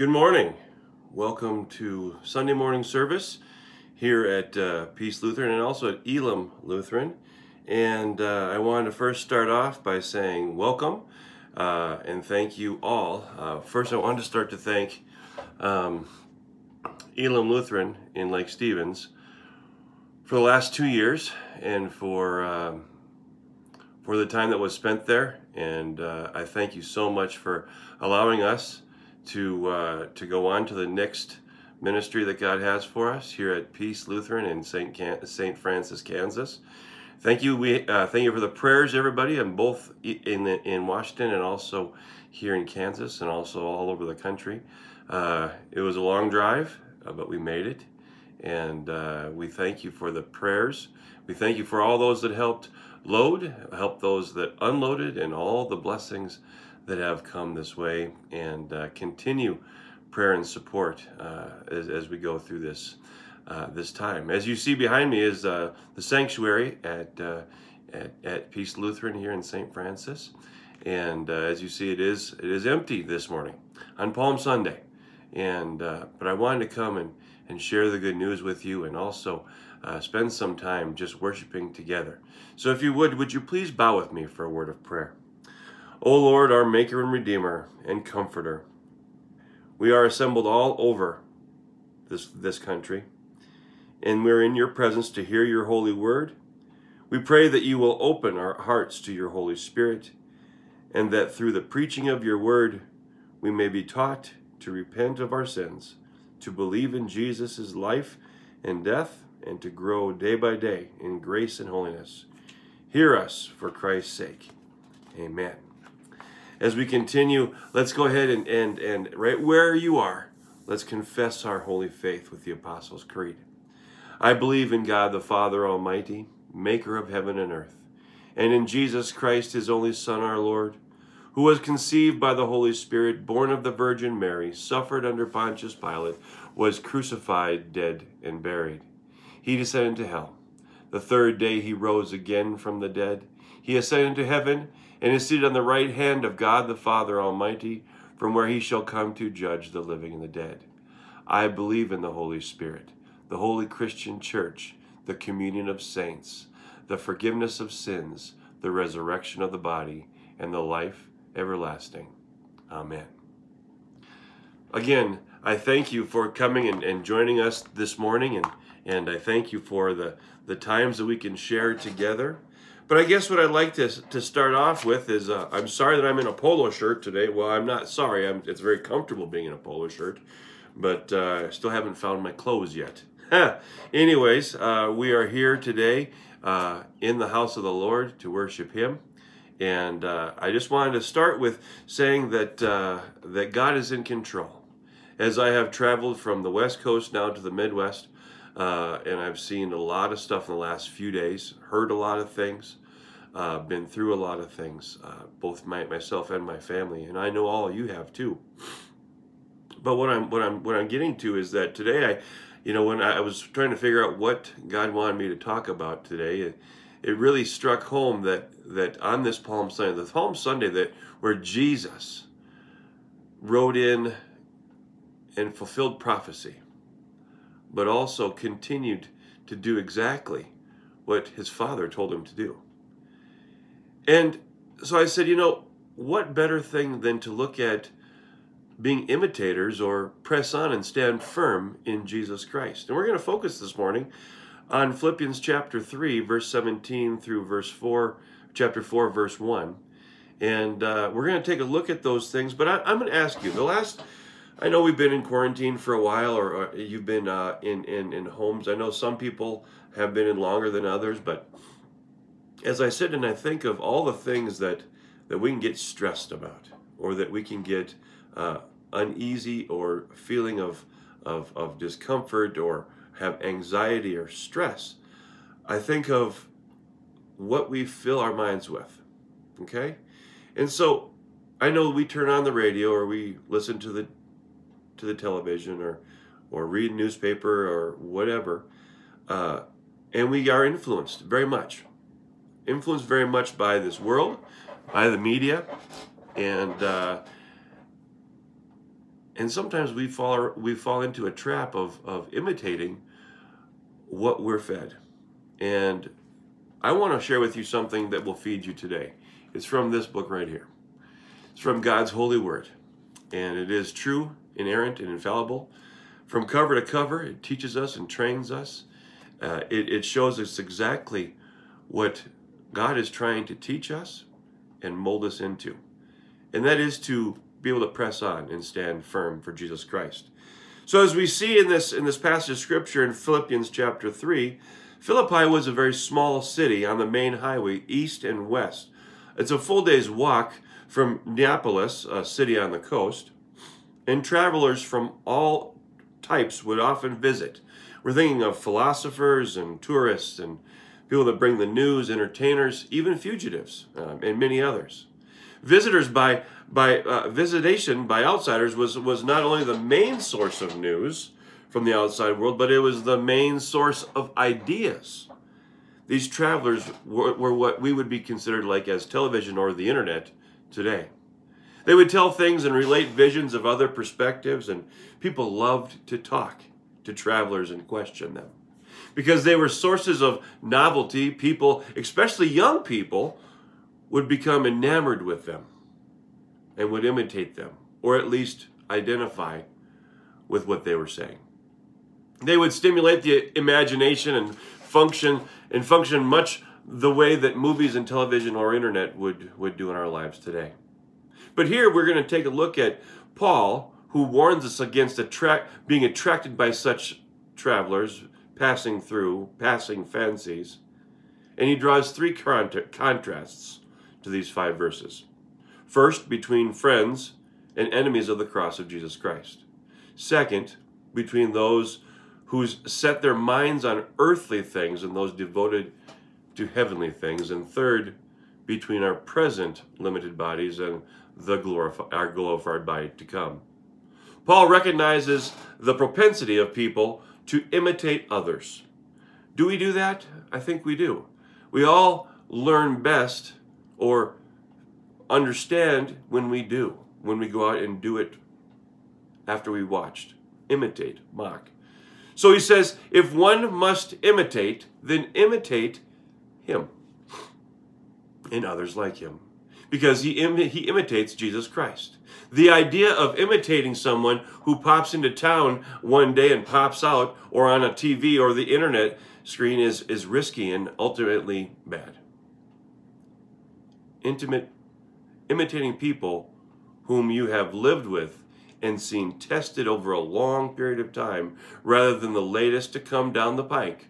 Good morning. Welcome to Sunday morning service here at uh, Peace Lutheran and also at Elam Lutheran. And uh, I wanted to first start off by saying welcome uh, and thank you all. Uh, first, I wanted to start to thank um, Elam Lutheran in Lake Stevens for the last two years and for um, for the time that was spent there. And uh, I thank you so much for allowing us to uh, to go on to the next ministry that God has for us here at Peace Lutheran in St. Can- St. Francis, Kansas. Thank you. We uh, thank you for the prayers, everybody, and both in the, in Washington and also here in Kansas and also all over the country. Uh, it was a long drive, uh, but we made it, and uh, we thank you for the prayers. We thank you for all those that helped load, helped those that unloaded, and all the blessings that have come this way, and uh, continue prayer and support uh, as, as we go through this uh, this time. As you see behind me is uh, the sanctuary at, uh, at, at Peace Lutheran here in St. Francis, and uh, as you see, it is it is empty this morning on Palm Sunday, and uh, but I wanted to come and and share the good news with you, and also spend some time just worshiping together. So, if you would, would you please bow with me for a word of prayer? O Lord, our Maker and Redeemer and Comforter, we are assembled all over this, this country and we're in your presence to hear your holy word. We pray that you will open our hearts to your Holy Spirit, and that through the preaching of your word, we may be taught to repent of our sins, to believe in Jesus' life and death, and to grow day by day in grace and holiness. Hear us for Christ's sake. Amen. As we continue, let's go ahead and, and, and right where you are, let's confess our holy faith with the Apostles' Creed. I believe in God the Father Almighty, maker of heaven and earth, and in Jesus Christ, his only Son, our Lord, who was conceived by the Holy Spirit, born of the Virgin Mary, suffered under Pontius Pilate, was crucified, dead, and buried. He descended to hell. The third day he rose again from the dead. He ascended to heaven and is seated on the right hand of God the Father Almighty, from where he shall come to judge the living and the dead. I believe in the Holy Spirit the holy Christian church, the communion of saints, the forgiveness of sins, the resurrection of the body, and the life everlasting. Amen. Again, I thank you for coming and, and joining us this morning, and, and I thank you for the, the times that we can share together. But I guess what I'd like to, to start off with is uh, I'm sorry that I'm in a polo shirt today. Well, I'm not sorry. I'm, it's very comfortable being in a polo shirt, but uh, I still haven't found my clothes yet. Anyways, uh, we are here today uh, in the house of the Lord to worship Him. And uh, I just wanted to start with saying that, uh, that God is in control. As I have traveled from the West Coast now to the Midwest, uh, and I've seen a lot of stuff in the last few days, heard a lot of things, uh, been through a lot of things, both my, myself and my family, and I know all you have too. But what I'm what I'm what I'm getting to is that today I you know, when I was trying to figure out what God wanted me to talk about today, it, it really struck home that that on this Palm Sunday, the Palm Sunday that where Jesus rode in and fulfilled prophecy, but also continued to do exactly what his father told him to do. And so I said, you know, what better thing than to look at being imitators or press on and stand firm in Jesus Christ. And we're going to focus this morning on Philippians chapter 3, verse 17 through verse 4, chapter 4, verse 1. And uh, we're going to take a look at those things. But I, am going to ask you the last, I know we've been in quarantine for a while, or, or you've been uh, in, in, in homes. I know some people have been in longer than others, but as I sit and I think of all the things that, that we can get stressed about, or that we can get uh, uneasy or feeling of, of, of discomfort or have anxiety or stress, I think of what we fill our minds with. Okay? And so I know we turn on the radio or we listen to the to the television or or read newspaper or whatever, uh, and we are influenced very much, influenced very much by this world, by the media, and uh, And sometimes we fall we fall into a trap of, of imitating what we're fed. And I want to share with you something that will feed you today. It's from this book right here. It's from God's holy word. And it is true, inerrant, and infallible. From cover to cover, it teaches us and trains us. Uh, it, it shows us exactly what God is trying to teach us and mold us into. And that is to be able to press on and stand firm for Jesus Christ. So as we see in this in this passage of scripture in Philippians chapter 3, Philippi was a very small city on the main highway east and west. It's a full day's walk from Neapolis, a city on the coast, and travelers from all types would often visit. We're thinking of philosophers and tourists and people that bring the news, entertainers, even fugitives, um, and many others. Visitors by by uh, visitation by outsiders was was not only the main source of news from the outside world, but it was the main source of ideas. These travelers were, were what we would be considered like as television or the internet today. They would tell things and relate visions of other perspectives, and people loved to talk to travelers and question them. Because they were sources of novelty, people, especially young people, would become enamored with them and would imitate them, or at least identify with what they were saying. They would stimulate the imagination and function and function much the way that movies and television or internet would, would do in our lives today. But here we're going to take a look at Paul, who warns us against attract, being attracted by such travelers passing through, passing fancies. And he draws three contrasts to these five verses. First, between friends and enemies of the cross of Jesus Christ. Second, between those who set their minds on earthly things and those devoted to heavenly things. And third, between our present limited bodies and the glorif- our glorified body to come. Paul recognizes the propensity of people to imitate others. Do we do that? I think we do. We all learn best or understand when we do, when we go out and do it after we watched. Imitate, mock. So he says, if one must imitate, then imitate him and others like him because he, Im- he imitates Jesus Christ. The idea of imitating someone who pops into town one day and pops out, or on a TV or the internet screen, is, is risky and ultimately bad. Intimate, imitating people whom you have lived with and seen tested over a long period of time rather than the latest to come down the pike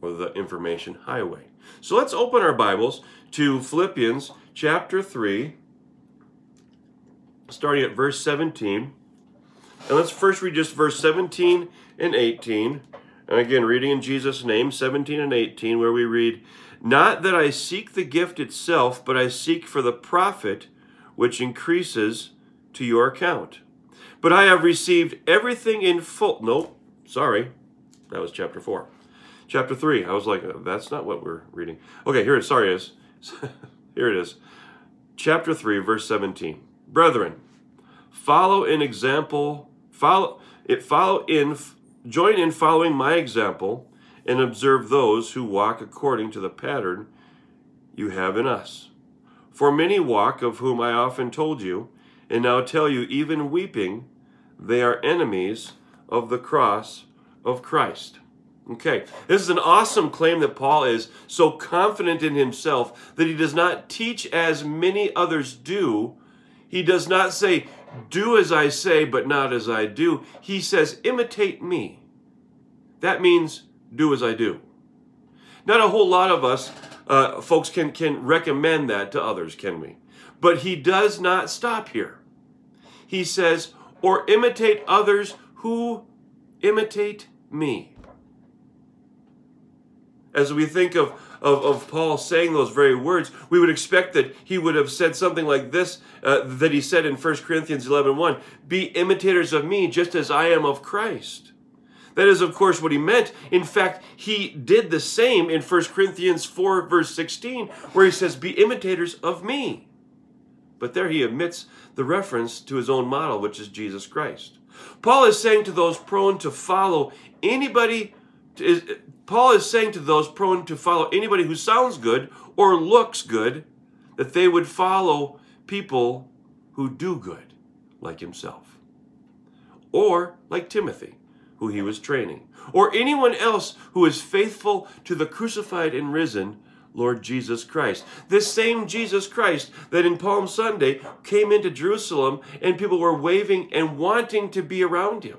or the information highway. So let's open our Bibles to Philippians chapter 3, starting at verse 17. And let's first read just verse 17 and 18. And again, reading in Jesus' name, 17 and 18, where we read, Not that I seek the gift itself, but I seek for the profit which increases to your account. But I have received everything in full. Nope, sorry. That was chapter 4. Chapter 3. I was like, oh, that's not what we're reading. Okay, here it is. Sorry, it is. here it is. Chapter 3, verse 17. Brethren, follow an example, follow it follow in join in following my example and observe those who walk according to the pattern you have in us. For many walk, of whom I often told you, and now tell you, even weeping, they are enemies of the cross of Christ. Okay, this is an awesome claim that Paul is so confident in himself that he does not teach as many others do. He does not say, Do as I say, but not as I do. He says, Imitate me. That means do as I do. Not a whole lot of us, uh, folks, can, can recommend that to others, can we? But he does not stop here. He says, or imitate others who imitate me. As we think of, of, of Paul saying those very words, we would expect that he would have said something like this uh, that he said in 1 Corinthians 11 1 Be imitators of me just as I am of Christ. That is, of course, what he meant. In fact, he did the same in 1 Corinthians 4, verse 16, where he says, Be imitators of me. But there he omits the reference to his own model, which is Jesus Christ. Paul is saying to those prone to follow anybody, Paul is saying to those prone to follow anybody who sounds good or looks good, that they would follow people who do good, like himself. Or like Timothy, who he was training. Or anyone else who is faithful to the crucified and risen Lord Jesus Christ. This same Jesus Christ that in Palm Sunday came into Jerusalem and people were waving and wanting to be around him.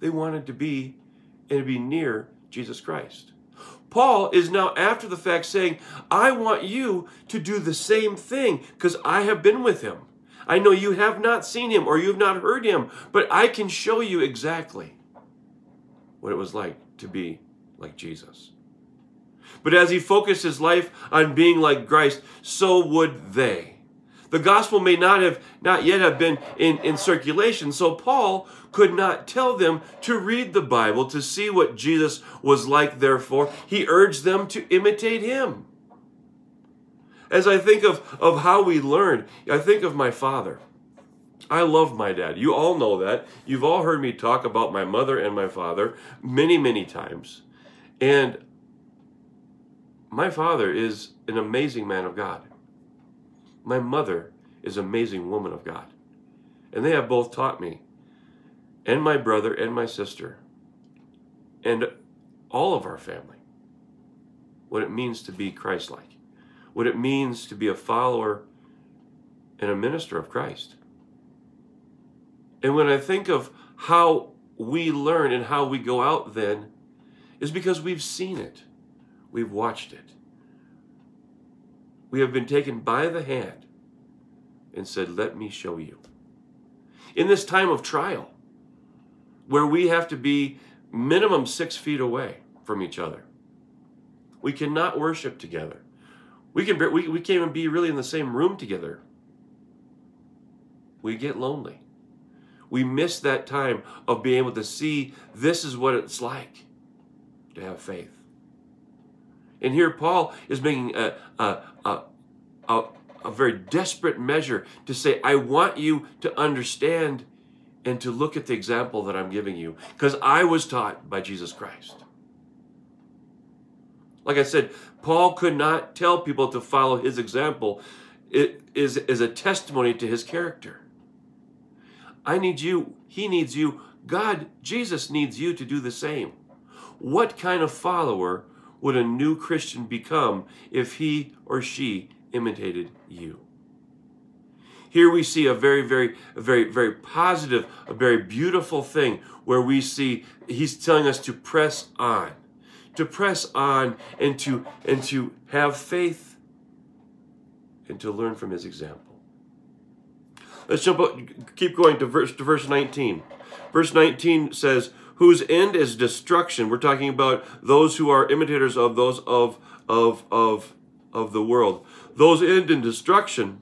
They wanted to be and to be near Jesus Christ. Paul is now after the fact saying, I want you to do the same thing because I have been with him. I know you have not seen him or you have not heard him, but I can show you exactly what it was like to be like Jesus. But as he focused his life on being like Christ, so would they. The gospel may not have not yet have been in, in circulation, so Paul could not tell them to read the Bible to see what Jesus was like, therefore, he urged them to imitate him. As I think of, of how we learn, I think of my father. I love my dad. You all know that. You've all heard me talk about my mother and my father many, many times. And my father is an amazing man of God. My mother is an amazing woman of God. And they have both taught me, and my brother and my sister, and all of our family, what it means to be Christ like, what it means to be a follower and a minister of Christ. And when I think of how we learn and how we go out then, is because we've seen it. We've watched it. We have been taken by the hand and said, Let me show you. In this time of trial, where we have to be minimum six feet away from each other, we cannot worship together. We, can, we, we can't even be really in the same room together. We get lonely. We miss that time of being able to see this is what it's like to have faith. And here Paul is making a, a, a, a, a very desperate measure to say, I want you to understand and to look at the example that I'm giving you, because I was taught by Jesus Christ. Like I said, Paul could not tell people to follow his example. It is, is a testimony to his character. I need you, he needs you, God, Jesus needs you to do the same. What kind of follower would a new Christian become if he or she imitated you? Here we see a very, very, very, very positive, a very beautiful thing where we see he's telling us to press on, to press on and to and to have faith and to learn from his example. Let's jump up, keep going to verse to verse 19. Verse 19 says, whose end is destruction. We're talking about those who are imitators of those of of of of the world. Those end in destruction,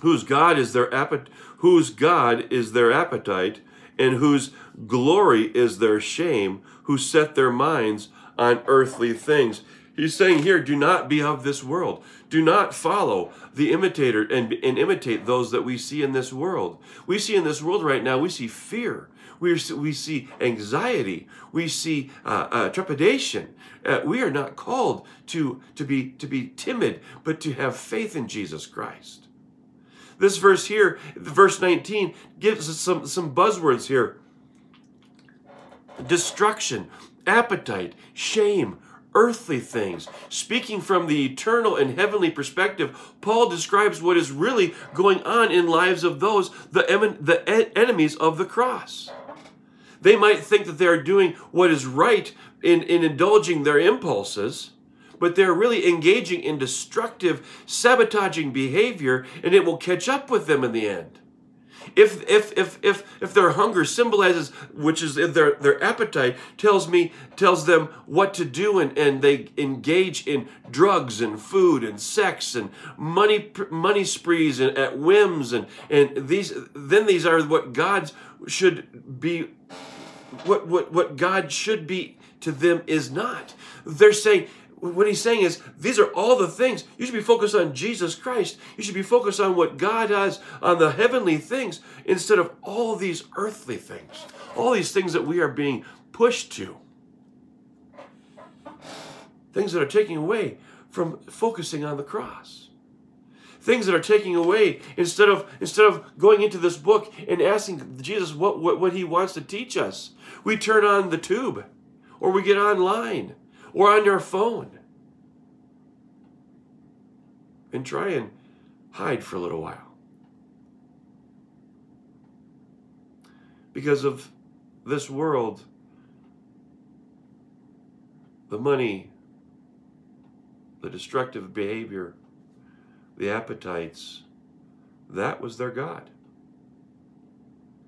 whose God is their appetite, whose God is their appetite, and whose glory is their shame, who set their minds on earthly things. He's saying here, do not be of this world. Do not follow the imitator and, and imitate those that we see in this world. We see in this world right now, we see fear. We, we see anxiety. We see uh, uh, trepidation. Uh, we are not called to, to, be, to be timid, but to have faith in Jesus Christ. This verse here, verse 19, gives us some, some buzzwords here destruction, appetite, shame, earthly things. Speaking from the eternal and heavenly perspective, Paul describes what is really going on in lives of those, the, the enemies of the cross. They might think that they're doing what is right in, in indulging their impulses, but they're really engaging in destructive, sabotaging behavior, and it will catch up with them in the end. If if if if if their hunger symbolizes, which is their their appetite, tells me tells them what to do, and and they engage in drugs and food and sex and money money sprees and at whims and and these then these are what God's should be what, what, what God should be to them is not. They're saying, what he's saying is these are all the things. You should be focused on jesus christ. You should be focused on what god has on the heavenly things instead of all these earthly things. All these things that we are being pushed to. Things that are taking away from focusing on the cross things that are taking away instead of instead of going into this book and asking jesus what, what, what he wants to teach us. We turn on the tube or we get online or on your phone and try and hide for a little while. Because of this world the money the destructive behavior the appetites, that was their God.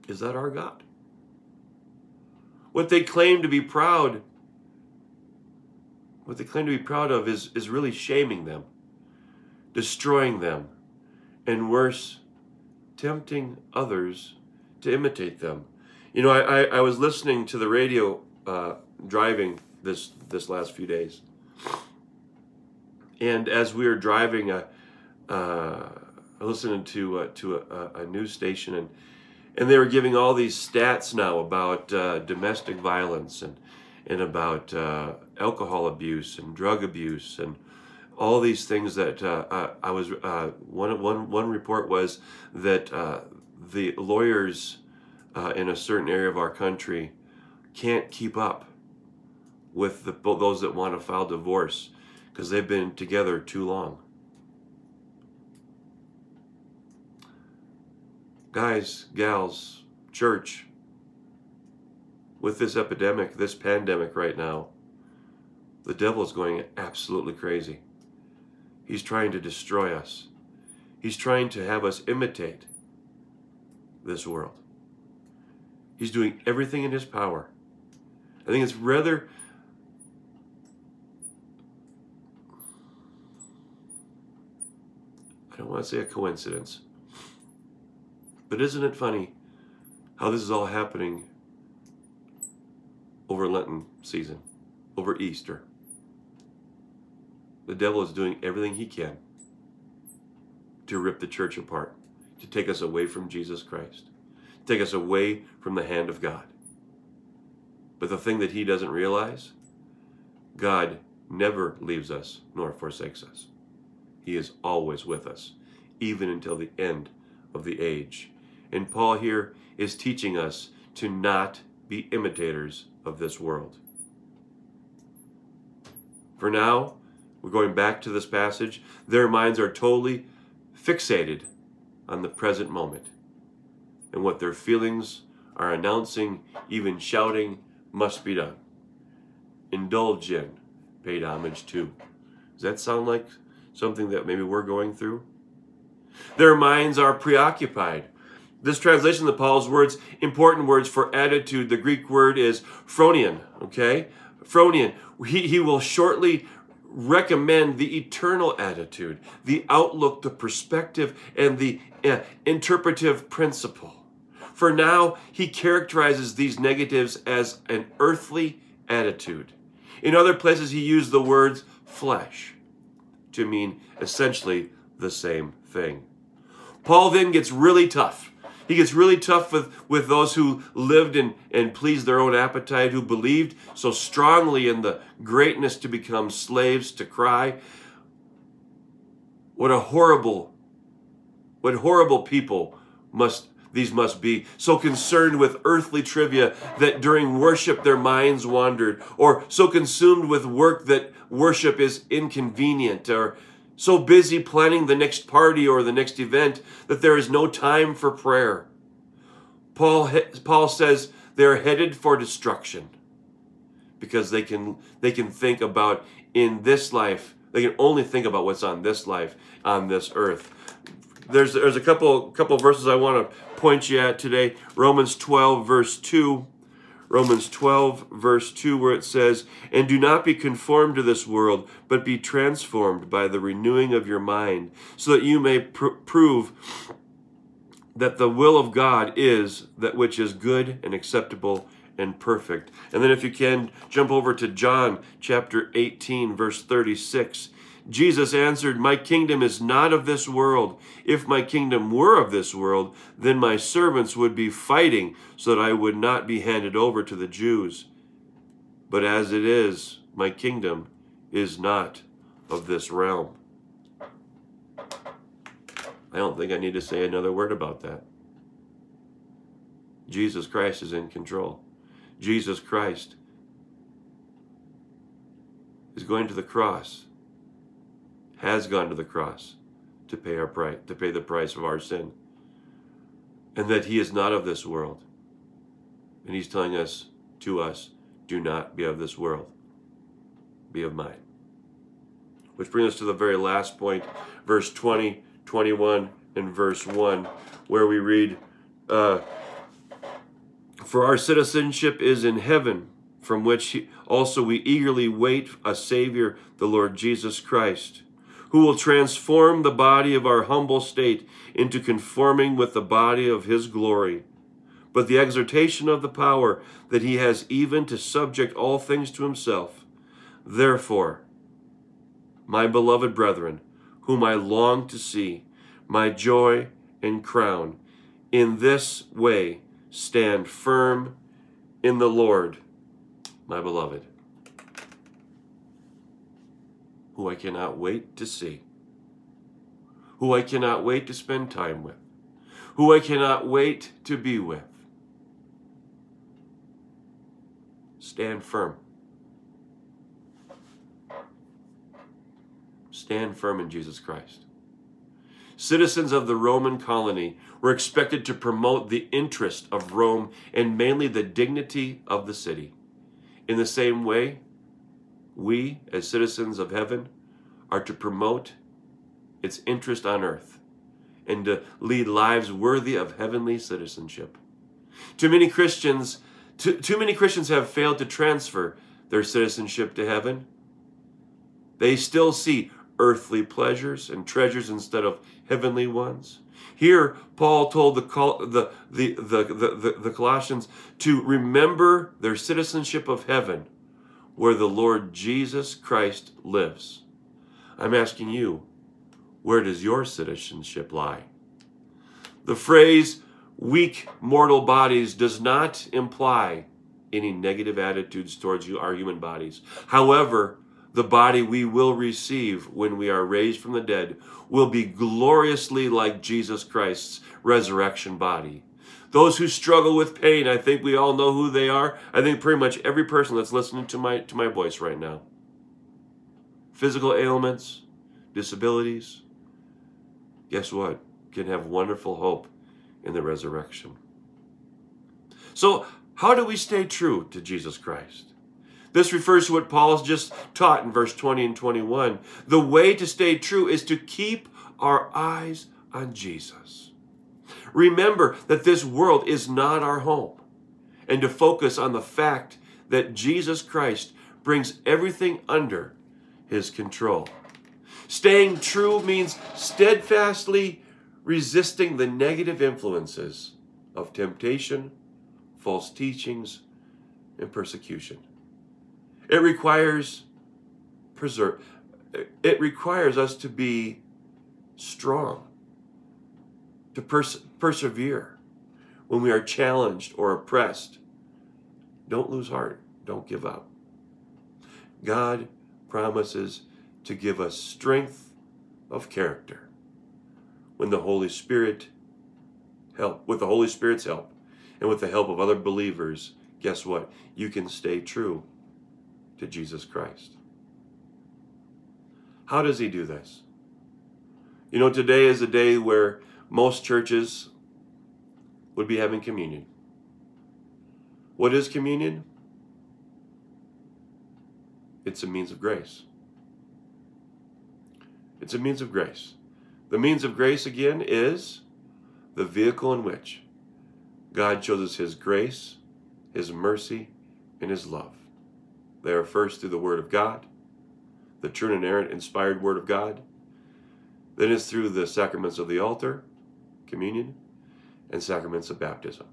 Is that our God? What they claim to be proud, what they claim to be proud of is, is really shaming them, destroying them, and worse, tempting others to imitate them. You know, I, I, I was listening to the radio uh, driving this this last few days, and as we were driving, uh, uh, listening to uh, to a, a, news station and and they were giving all these stats now about uh, domestic violence and and about uh, alcohol abuse and drug abuse and all these things that uh, I was uh, one one one report was that the lawyers in a certain area of our country can't keep up with the, those that want to file divorce because they've been together too long guys, gals, church, with this epidemic, this pandemic right now, the devil is going absolutely crazy. He's trying to destroy us. He's trying to have us imitate this world. He's doing everything in his power. I think it's rather I don't want to say a coincidence, but isn't it funny how this is all happening over Lenten season, over Easter? The devil is doing everything he can to rip the church apart, to take us away from Jesus Christ, take us away from the hand of God. But the thing that he doesn't realize, God never leaves us nor forsakes us. He is always with us, even until the end of the age. And Paul here is teaching us to not be imitators of this world. For now, we're going back to this passage. Their minds are totally fixated on the present moment and what their feelings are announcing, even shouting, must be done. Indulge in, paid homage to. Does that sound like something that maybe we're going through? Their minds are preoccupied this translation of Paul's words, important words for attitude, the Greek word is phronion, okay? Phronion. He, he will shortly recommend the eternal attitude, the outlook, the perspective, and the uh, interpretive principle. For now, he characterizes these negatives as an earthly attitude. In other places, he used the words flesh to mean essentially the same thing. Paul then gets really tough he gets really tough with, with those who lived and, and pleased their own appetite, who believed so strongly in the greatness to become slaves to cry. What a horrible, what horrible people must these must be, so concerned with earthly trivia that during worship their minds wandered, or so consumed with work that worship is inconvenient, or so busy planning the next party or the next event that there is no time for prayer. Paul, Paul says they're headed for destruction because they can, they can think about in this life, they can only think about what's on this life, on this earth. There's, there's a couple, couple verses I want to point you at today. Romans 12, verse 2 Romans 12, verse 2, where it says, And do not be conformed to this world, but be transformed by the renewing of your mind, so that you may pr- prove that the will of God is that which is good and acceptable and perfect. And then, if you can, jump over to John chapter 18, verse 36. Jesus answered, My kingdom is not of this world. If my kingdom were of this world, then my servants would be fighting so that I would not be handed over to the Jews. But as it is, my kingdom is not of this realm. I don't think I need to say another word about that. Jesus Christ is in control. Jesus Christ is going to the cross, has gone to the cross to pay our price, to pay the price of our sin. And that he is not of this world. And he's telling us to us, do not be of this world. Be of mine. Which brings us to the very last point, verse 20, 21, and verse 1, where we read, uh, For our citizenship is in heaven, from which also we eagerly wait a Savior, the Lord Jesus Christ, who will transform the body of our humble state into conforming with the body of his glory. But the exhortation of the power that he has even to subject all things to himself. Therefore, my beloved brethren, whom I long to see, my joy and crown, in this way stand firm in the Lord, my beloved, who I cannot wait to see, who I cannot wait to spend time with, who I cannot wait to be with. Stand firm. Stand firm in Jesus Christ. Citizens of the Roman colony were expected to promote the interest of Rome and mainly the dignity of the city. In the same way, we, as citizens of heaven, are to promote its interest on earth and to lead lives worthy of heavenly citizenship. Too many Christians, too, too many Christians have failed to transfer their citizenship to heaven. They still see earthly pleasures and treasures instead of heavenly ones. Here, Paul told the, the, the, the, the, the Colossians to remember their citizenship of heaven, where the Lord Jesus Christ lives. I'm asking you, where does your citizenship lie? The phrase weak mortal bodies does not imply any negative attitudes towards you, our human bodies. However, the body we will receive when we are raised from the dead will be gloriously like Jesus Christ's resurrection body. Those who struggle with pain, I think we all know who they are. I think pretty much every person that's listening to my to my voice right now. Physical ailments, disabilities, guess what? Can have wonderful hope in the resurrection. So, how do we stay true to Jesus Christ? This refers to what Paul has just taught in verse 20 and 21. The way to stay true is to keep our eyes on Jesus. Remember that this world is not our home, and to focus on the fact that Jesus Christ brings everything under his control. Staying true means steadfastly resisting the negative influences of temptation, false teachings, and persecution. It requires preserve. It requires us to be strong, to pers- persevere when we are challenged or oppressed. Don't lose heart. Don't give up. God promises to give us strength of character when the Holy Spirit help with the Holy Spirit's help and with the help of other believers guess what you can stay true to Jesus Christ. How does he do this? You know, today is a day where most churches would be having communion. What is communion? It's a means of grace. It's a means of grace. The means of grace, again, is the vehicle in which God shows us His grace, His mercy, and His love. They are first through the Word of God, the true and inerrant, inspired Word of God. Then it's through the sacraments of the altar, communion, and sacraments of baptism.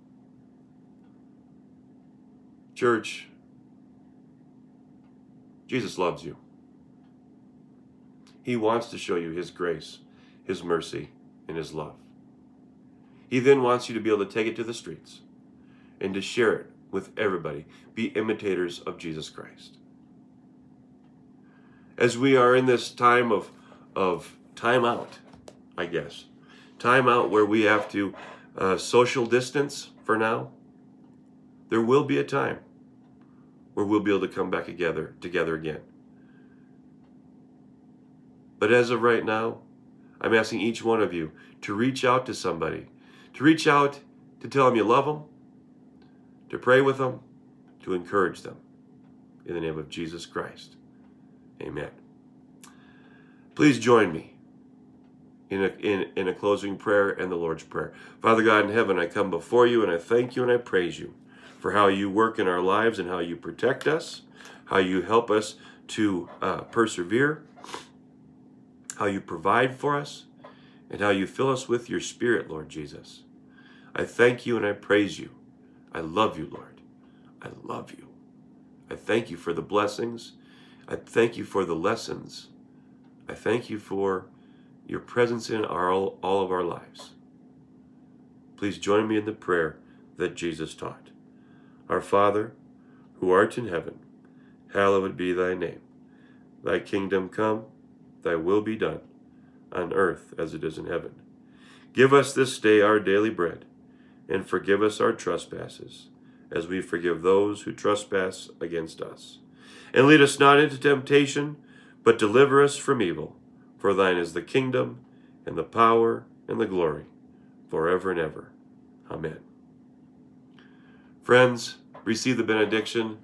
Church, Jesus loves you. He wants to show you His grace, His mercy, and His love. He then wants you to be able to take it to the streets and to share it with everybody. Be imitators of Jesus Christ. As we are in this time of, of time out, I guess, time out where we have to uh, social distance for now, there will be a time where we'll be able to come back together together again. But as of right now, I'm asking each one of you to reach out to somebody, to reach out to tell them you love them, to pray with them, to encourage them. In the name of Jesus Christ. Amen. Please join me in a, in, in a closing prayer and the Lord's Prayer. Father God in heaven, I come before you and I thank you and I praise you for how you work in our lives and how you protect us, how you help us to uh, persevere, how you provide for us, and how you fill us with your Spirit, Lord Jesus. I thank you and I praise you. I love you, Lord. I love you. I thank you for the blessings. I thank you for the lessons. I thank you for your presence in our, all, all of our lives. Please join me in the prayer that Jesus taught. Our Father, who art in heaven, hallowed be thy name. Thy kingdom come, thy will be done, on earth as it is in heaven. Give us this day our daily bread, and forgive us our trespasses, as we forgive those who trespass against us. And lead us not into temptation, but deliver us from evil. For thine is the kingdom, and the power, and the glory, forever and ever. Amen. Friends, receive the benediction.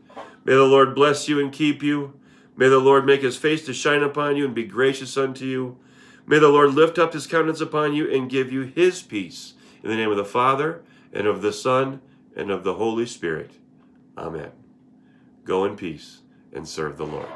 May the Lord bless you and keep you. May the Lord make his face to shine upon you and be gracious unto you. May the Lord lift up his countenance upon you and give you his peace. In the name of the Father, and of the Son, and of the Holy Spirit. Amen. Go in peace and serve the Lord.